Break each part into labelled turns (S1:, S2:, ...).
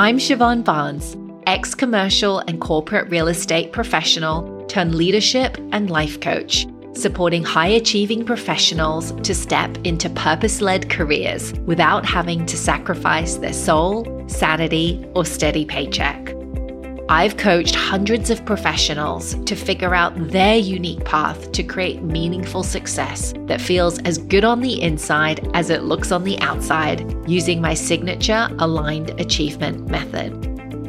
S1: I'm Siobhan Barnes, ex commercial and corporate real estate professional turned leadership and life coach, supporting high achieving professionals to step into purpose led careers without having to sacrifice their soul, sanity, or steady paycheck. I've coached hundreds of professionals to figure out their unique path to create meaningful success that feels as good on the inside as it looks on the outside using my signature aligned achievement method.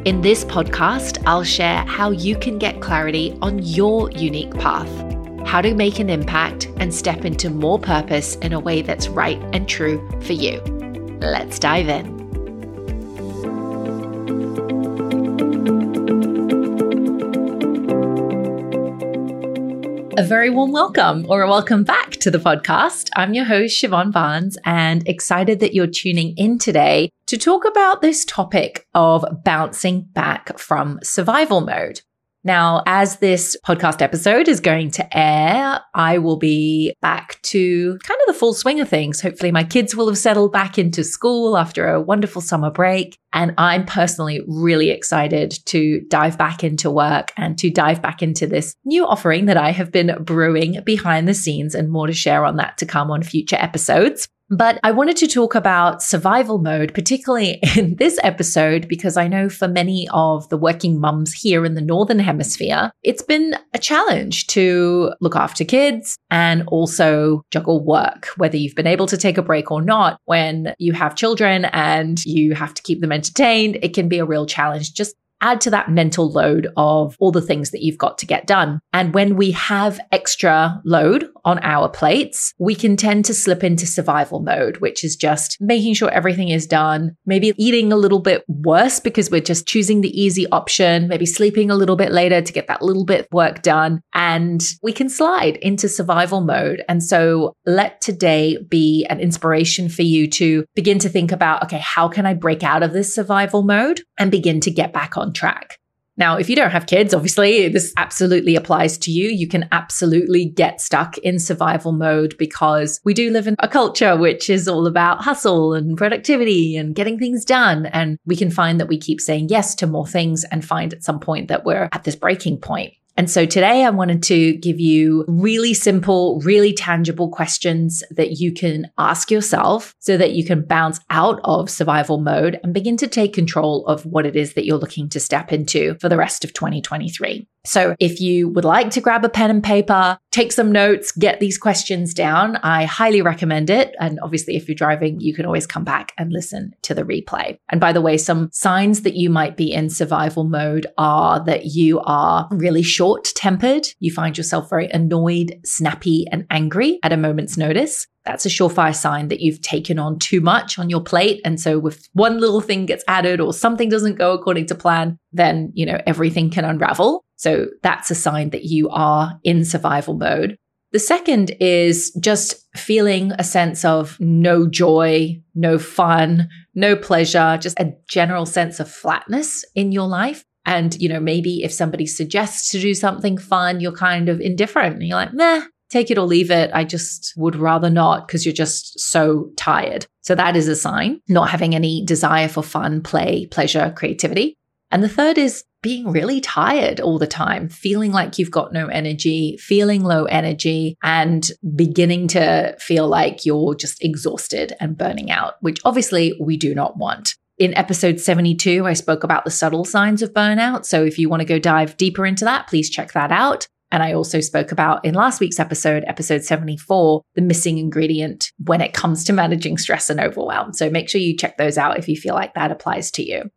S1: In this podcast, I'll share how you can get clarity on your unique path, how to make an impact and step into more purpose in a way that's right and true for you. Let's dive in. A very warm welcome or a welcome back to the podcast. I'm your host, Siobhan Barnes, and excited that you're tuning in today to talk about this topic of bouncing back from survival mode. Now, as this podcast episode is going to air, I will be back to kind of the full swing of things. Hopefully, my kids will have settled back into school after a wonderful summer break. And I'm personally really excited to dive back into work and to dive back into this new offering that I have been brewing behind the scenes and more to share on that to come on future episodes. But I wanted to talk about survival mode, particularly in this episode, because I know for many of the working mums here in the Northern Hemisphere, it's been a challenge to look after kids and also juggle work, whether you've been able to take a break or not. When you have children and you have to keep them entertained, it can be a real challenge just add to that mental load of all the things that you've got to get done. And when we have extra load on our plates, we can tend to slip into survival mode, which is just making sure everything is done, maybe eating a little bit worse because we're just choosing the easy option, maybe sleeping a little bit later to get that little bit work done. And we can slide into survival mode. And so let today be an inspiration for you to begin to think about, okay, how can I break out of this survival mode and begin to get back on track? Now, if you don't have kids, obviously this absolutely applies to you. You can absolutely get stuck in survival mode because we do live in a culture which is all about hustle and productivity and getting things done. And we can find that we keep saying yes to more things and find at some point that we're at this breaking point. And so today I wanted to give you really simple, really tangible questions that you can ask yourself so that you can bounce out of survival mode and begin to take control of what it is that you're looking to step into for the rest of 2023. So if you would like to grab a pen and paper, take some notes, get these questions down, I highly recommend it. And obviously, if you're driving, you can always come back and listen to the replay. And by the way, some signs that you might be in survival mode are that you are really short tempered. You find yourself very annoyed, snappy, and angry at a moment's notice that's a surefire sign that you've taken on too much on your plate. And so if one little thing gets added or something doesn't go according to plan, then, you know, everything can unravel. So that's a sign that you are in survival mode. The second is just feeling a sense of no joy, no fun, no pleasure, just a general sense of flatness in your life. And, you know, maybe if somebody suggests to do something fun, you're kind of indifferent and you're like, meh, take it or leave it. I just would rather not because you're just so tired. So that is a sign, not having any desire for fun, play, pleasure, creativity. And the third is being really tired all the time, feeling like you've got no energy, feeling low energy, and beginning to feel like you're just exhausted and burning out, which obviously we do not want. In episode 72, I spoke about the subtle signs of burnout. So if you want to go dive deeper into that, please check that out. And I also spoke about in last week's episode, episode 74, the missing ingredient when it comes to managing stress and overwhelm. So make sure you check those out if you feel like that applies to you.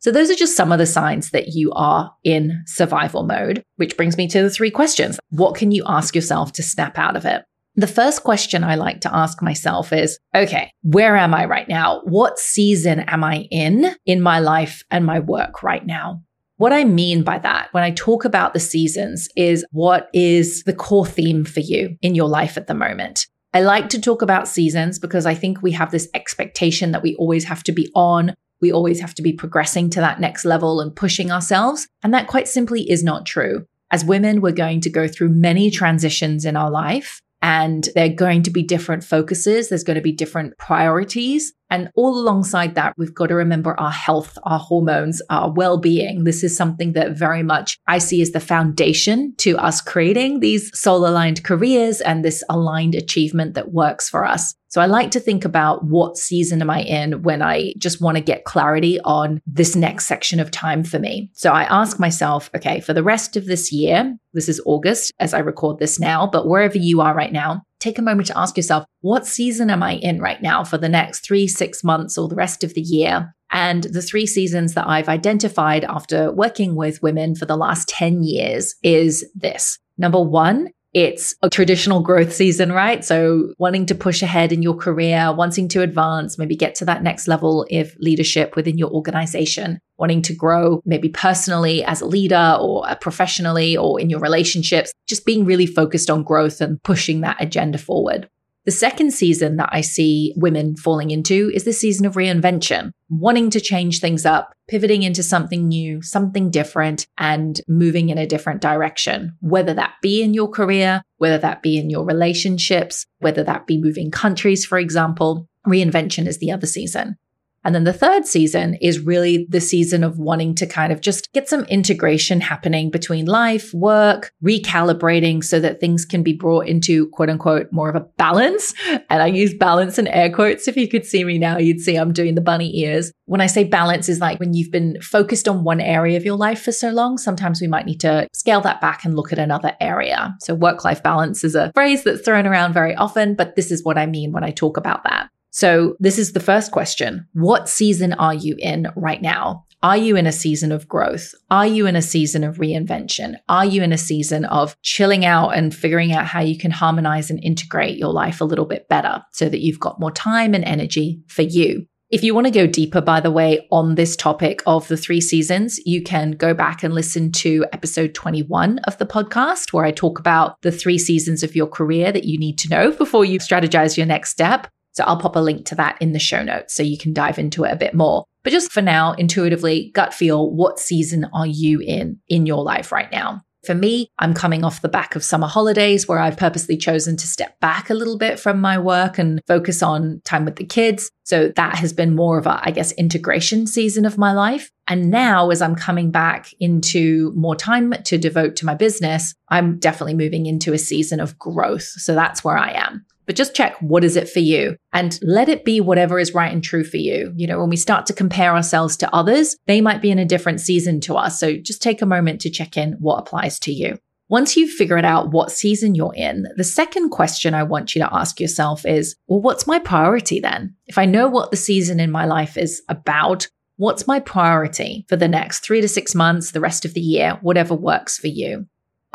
S1: So those are just some of the signs that you are in survival mode, which brings me to the three questions. What can you ask yourself to snap out of it? The first question I like to ask myself is, okay, where am I right now? What season am I in in my life and my work right now? What I mean by that when I talk about the seasons is what is the core theme for you in your life at the moment. I like to talk about seasons because I think we have this expectation that we always have to be on. We always have to be progressing to that next level and pushing ourselves. And that quite simply is not true. As women, we're going to go through many transitions in our life and they're going to be different focuses. There's going to be different priorities. And all alongside that, we've got to remember our health, our hormones, our well being. This is something that very much I see as the foundation to us creating these soul aligned careers and this aligned achievement that works for us. So I like to think about what season am I in when I just want to get clarity on this next section of time for me. So I ask myself, okay, for the rest of this year, this is August as I record this now, but wherever you are right now, take a moment to ask yourself, what season am I in right now for the next three, six months or the rest of the year? And the three seasons that I've identified after working with women for the last 10 years is this. Number one it's a traditional growth season, right? So wanting to push ahead in your career, wanting to advance, maybe get to that next level of leadership within your organization, wanting to grow maybe personally as a leader or professionally or in your relationships, just being really focused on growth and pushing that agenda forward. The second season that I see women falling into is the season of reinvention, wanting to change things up, pivoting into something new, something different, and moving in a different direction, whether that be in your career, whether that be in your relationships, whether that be moving countries, for example. Reinvention is the other season. And then the third season is really the season of wanting to kind of just get some integration happening between life, work, recalibrating so that things can be brought into quote unquote more of a balance. And I use balance in air quotes. If you could see me now, you'd see I'm doing the bunny ears. When I say balance is like when you've been focused on one area of your life for so long, sometimes we might need to scale that back and look at another area. So work life balance is a phrase that's thrown around very often, but this is what I mean when I talk about that. So, this is the first question. What season are you in right now? Are you in a season of growth? Are you in a season of reinvention? Are you in a season of chilling out and figuring out how you can harmonize and integrate your life a little bit better so that you've got more time and energy for you? If you want to go deeper, by the way, on this topic of the three seasons, you can go back and listen to episode 21 of the podcast, where I talk about the three seasons of your career that you need to know before you strategize your next step. So I'll pop a link to that in the show notes so you can dive into it a bit more. But just for now, intuitively, gut feel, what season are you in in your life right now? For me, I'm coming off the back of summer holidays where I've purposely chosen to step back a little bit from my work and focus on time with the kids. So that has been more of a, I guess, integration season of my life. And now, as I'm coming back into more time to devote to my business, I'm definitely moving into a season of growth. So that's where I am but just check what is it for you and let it be whatever is right and true for you. You know, when we start to compare ourselves to others, they might be in a different season to us. So just take a moment to check in what applies to you. Once you've figured out what season you're in, the second question I want you to ask yourself is, well, what's my priority then? If I know what the season in my life is about, what's my priority for the next three to six months, the rest of the year, whatever works for you?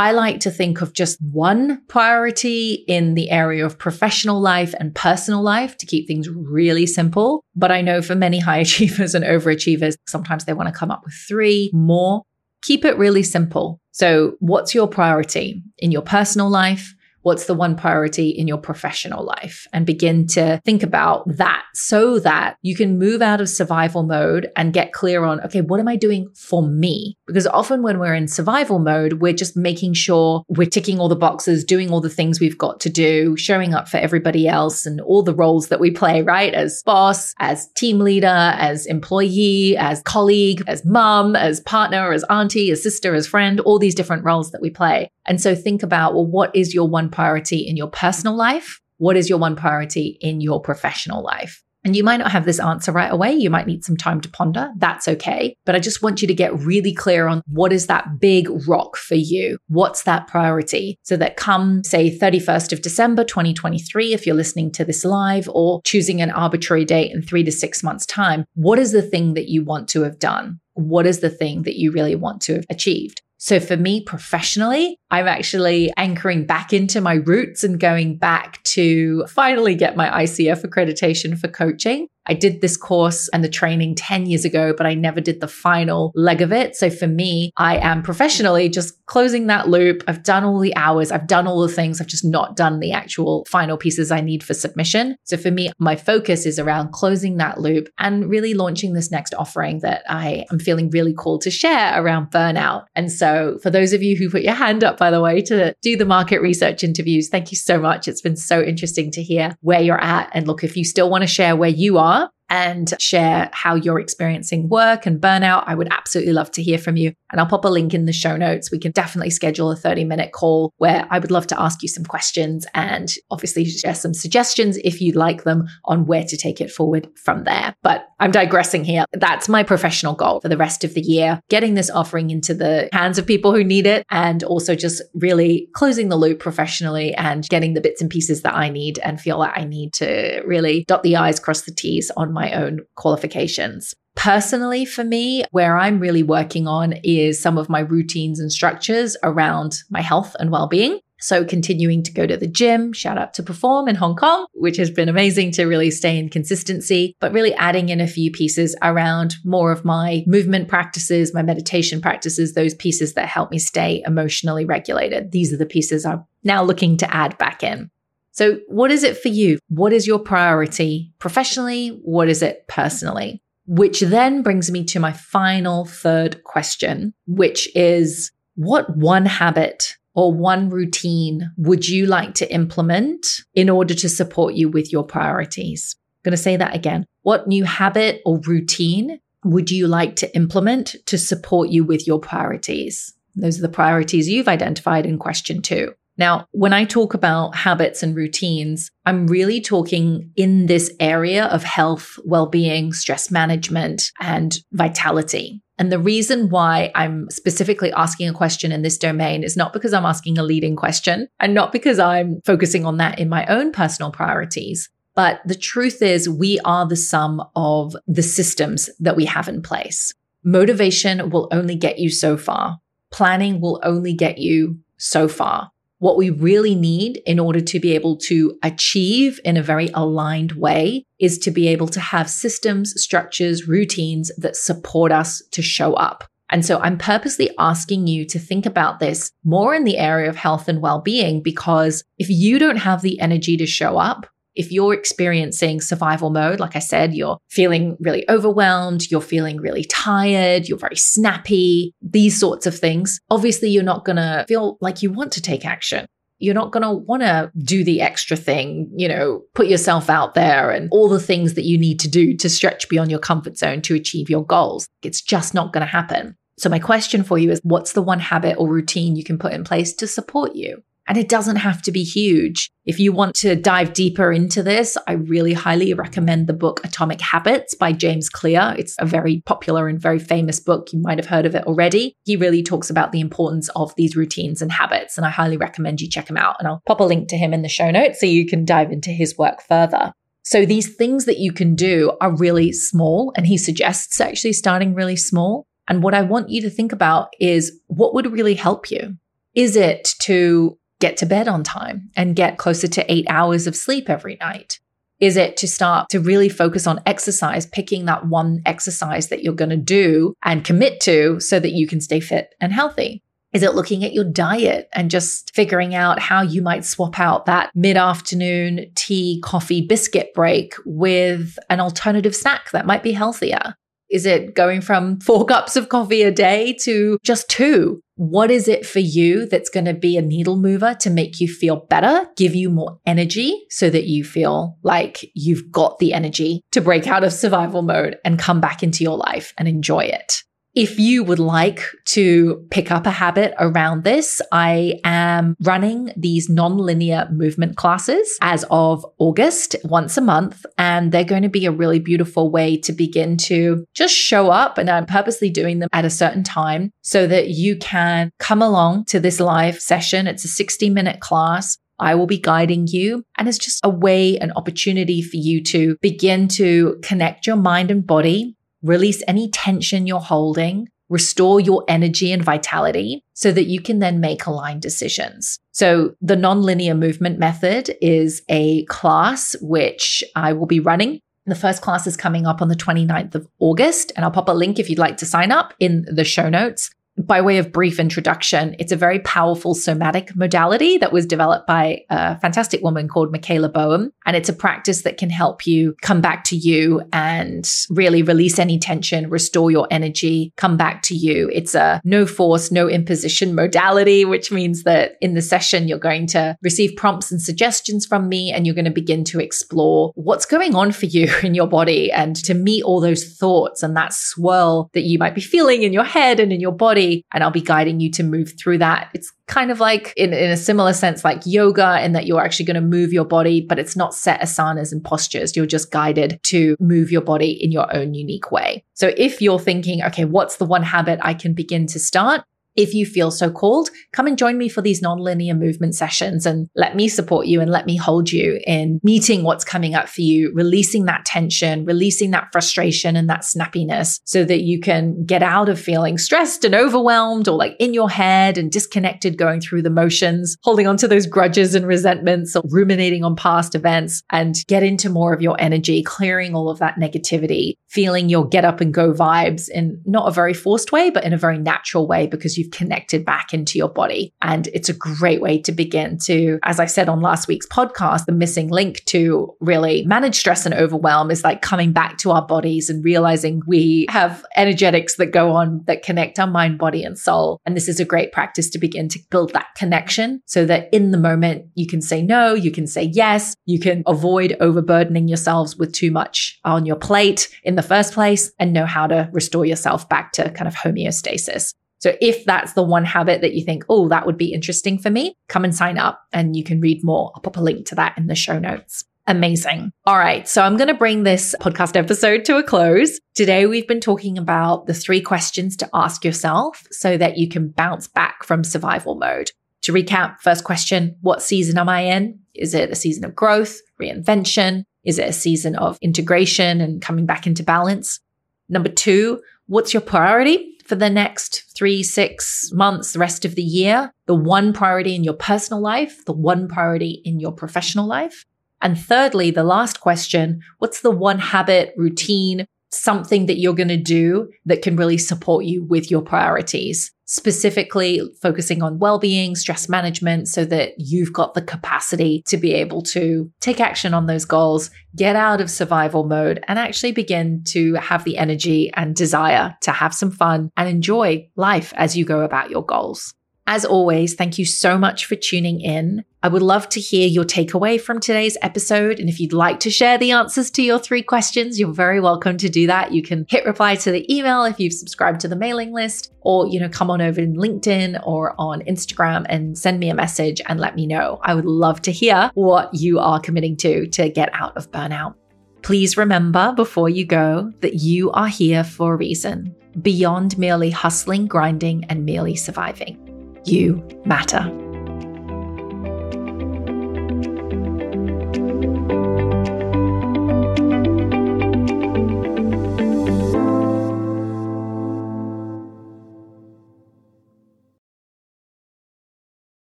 S1: I like to think of just one priority in the area of professional life and personal life to keep things really simple. But I know for many high achievers and overachievers, sometimes they want to come up with three more. Keep it really simple. So, what's your priority in your personal life? What's the one priority in your professional life and begin to think about that so that you can move out of survival mode and get clear on, okay, what am I doing for me? Because often when we're in survival mode, we're just making sure we're ticking all the boxes, doing all the things we've got to do, showing up for everybody else and all the roles that we play, right? As boss, as team leader, as employee, as colleague, as mom, as partner, as auntie, as sister, as friend, all these different roles that we play. And so think about, well, what is your priority in your personal life? What is your one priority in your professional life? And you might not have this answer right away. You might need some time to ponder. That's okay. But I just want you to get really clear on what is that big rock for you? What's that priority? So that come, say, 31st of December, 2023, if you're listening to this live or choosing an arbitrary date in three to six months' time, what is the thing that you want to have done? What is the thing that you really want to have achieved? So for me professionally, I'm actually anchoring back into my roots and going back to finally get my ICF accreditation for coaching. I did this course and the training 10 years ago, but I never did the final leg of it. So for me, I am professionally just closing that loop. I've done all the hours, I've done all the things, I've just not done the actual final pieces I need for submission. So for me, my focus is around closing that loop and really launching this next offering that I am feeling really called to share around burnout. And so for those of you who put your hand up, by the way, to do the market research interviews, thank you so much. It's been so interesting to hear where you're at. And look, if you still want to share where you are, and share how you're experiencing work and burnout. I would absolutely love to hear from you. And I'll pop a link in the show notes. We can definitely schedule a 30 minute call where I would love to ask you some questions and obviously share some suggestions if you'd like them on where to take it forward from there. But I'm digressing here. That's my professional goal for the rest of the year, getting this offering into the hands of people who need it and also just really closing the loop professionally and getting the bits and pieces that I need and feel that I need to really dot the I's, cross the T's on my own qualifications. Personally, for me, where I'm really working on is some of my routines and structures around my health and well being. So continuing to go to the gym, shout out to Perform in Hong Kong, which has been amazing to really stay in consistency, but really adding in a few pieces around more of my movement practices, my meditation practices, those pieces that help me stay emotionally regulated. These are the pieces I'm now looking to add back in. So what is it for you? What is your priority professionally? What is it personally? Which then brings me to my final third question, which is what one habit or one routine would you like to implement in order to support you with your priorities? I'm going to say that again. What new habit or routine would you like to implement to support you with your priorities? Those are the priorities you've identified in question two. Now, when I talk about habits and routines, I'm really talking in this area of health, well being, stress management, and vitality. And the reason why I'm specifically asking a question in this domain is not because I'm asking a leading question and not because I'm focusing on that in my own personal priorities. But the truth is, we are the sum of the systems that we have in place. Motivation will only get you so far. Planning will only get you so far what we really need in order to be able to achieve in a very aligned way is to be able to have systems, structures, routines that support us to show up. And so I'm purposely asking you to think about this more in the area of health and well-being because if you don't have the energy to show up, if you're experiencing survival mode, like I said, you're feeling really overwhelmed, you're feeling really tired, you're very snappy, these sorts of things, obviously you're not going to feel like you want to take action. You're not going to want to do the extra thing, you know, put yourself out there and all the things that you need to do to stretch beyond your comfort zone to achieve your goals. It's just not going to happen. So, my question for you is what's the one habit or routine you can put in place to support you? And it doesn't have to be huge. If you want to dive deeper into this, I really highly recommend the book Atomic Habits by James Clear. It's a very popular and very famous book. You might have heard of it already. He really talks about the importance of these routines and habits, and I highly recommend you check him out. And I'll pop a link to him in the show notes so you can dive into his work further. So these things that you can do are really small, and he suggests actually starting really small. And what I want you to think about is what would really help you? Is it to get to bed on time and get closer to eight hours of sleep every night? Is it to start to really focus on exercise, picking that one exercise that you're going to do and commit to so that you can stay fit and healthy? Is it looking at your diet and just figuring out how you might swap out that mid afternoon tea, coffee, biscuit break with an alternative snack that might be healthier? Is it going from four cups of coffee a day to just two? What is it for you that's going to be a needle mover to make you feel better, give you more energy so that you feel like you've got the energy to break out of survival mode and come back into your life and enjoy it? If you would like to pick up a habit around this, I am running these non-linear movement classes as of August once a month. And they're going to be a really beautiful way to begin to just show up. And I'm purposely doing them at a certain time so that you can come along to this live session. It's a 60 minute class. I will be guiding you. And it's just a way, an opportunity for you to begin to connect your mind and body release any tension you're holding, restore your energy and vitality so that you can then make aligned decisions. So the nonlinear movement method is a class which I will be running. The first class is coming up on the 29th of August, and I'll pop a link if you'd like to sign up in the show notes. By way of brief introduction, it's a very powerful somatic modality that was developed by a fantastic woman called Michaela Boehm. And it's a practice that can help you come back to you and really release any tension, restore your energy, come back to you. It's a no force, no imposition modality, which means that in the session, you're going to receive prompts and suggestions from me, and you're going to begin to explore what's going on for you in your body and to meet all those thoughts and that swirl that you might be feeling in your head and in your body. And I'll be guiding you to move through that. It's kind of like in, in a similar sense, like yoga, in that you're actually going to move your body, but it's not set asanas and postures. You're just guided to move your body in your own unique way. So if you're thinking, okay, what's the one habit I can begin to start? If you feel so called, come and join me for these nonlinear movement sessions and let me support you and let me hold you in meeting what's coming up for you, releasing that tension, releasing that frustration and that snappiness so that you can get out of feeling stressed and overwhelmed or like in your head and disconnected going through the motions, holding on to those grudges and resentments or ruminating on past events and get into more of your energy, clearing all of that negativity, feeling your get up and go vibes in not a very forced way, but in a very natural way because you've connected back into your body. And it's a great way to begin to, as I said on last week's podcast, the missing link to really manage stress and overwhelm is like coming back to our bodies and realizing we have energetics that go on that connect our mind, body, and soul. And this is a great practice to begin to build that connection so that in the moment you can say no, you can say yes, you can avoid overburdening yourselves with too much on your plate in the first place and know how to restore yourself back to kind of homeostasis. So if that's the one habit that you think, oh, that would be interesting for me, come and sign up and you can read more. I'll pop a link to that in the show notes. Amazing. All right. So I'm going to bring this podcast episode to a close. Today, we've been talking about the three questions to ask yourself so that you can bounce back from survival mode. To recap, first question, what season am I in? Is it a season of growth, reinvention? Is it a season of integration and coming back into balance? Number two, what's your priority? for the next three, six months, the rest of the year, the one priority in your personal life, the one priority in your professional life. And thirdly, the last question, what's the one habit, routine, something that you're going to do that can really support you with your priorities? specifically focusing on well-being, stress management so that you've got the capacity to be able to take action on those goals, get out of survival mode and actually begin to have the energy and desire to have some fun and enjoy life as you go about your goals. As always, thank you so much for tuning in. I would love to hear your takeaway from today's episode. And if you'd like to share the answers to your three questions, you're very welcome to do that. You can hit reply to the email if you've subscribed to the mailing list, or, you know, come on over in LinkedIn or on Instagram and send me a message and let me know. I would love to hear what you are committing to to get out of burnout. Please remember before you go that you are here for a reason, beyond merely hustling, grinding, and merely surviving. You matter.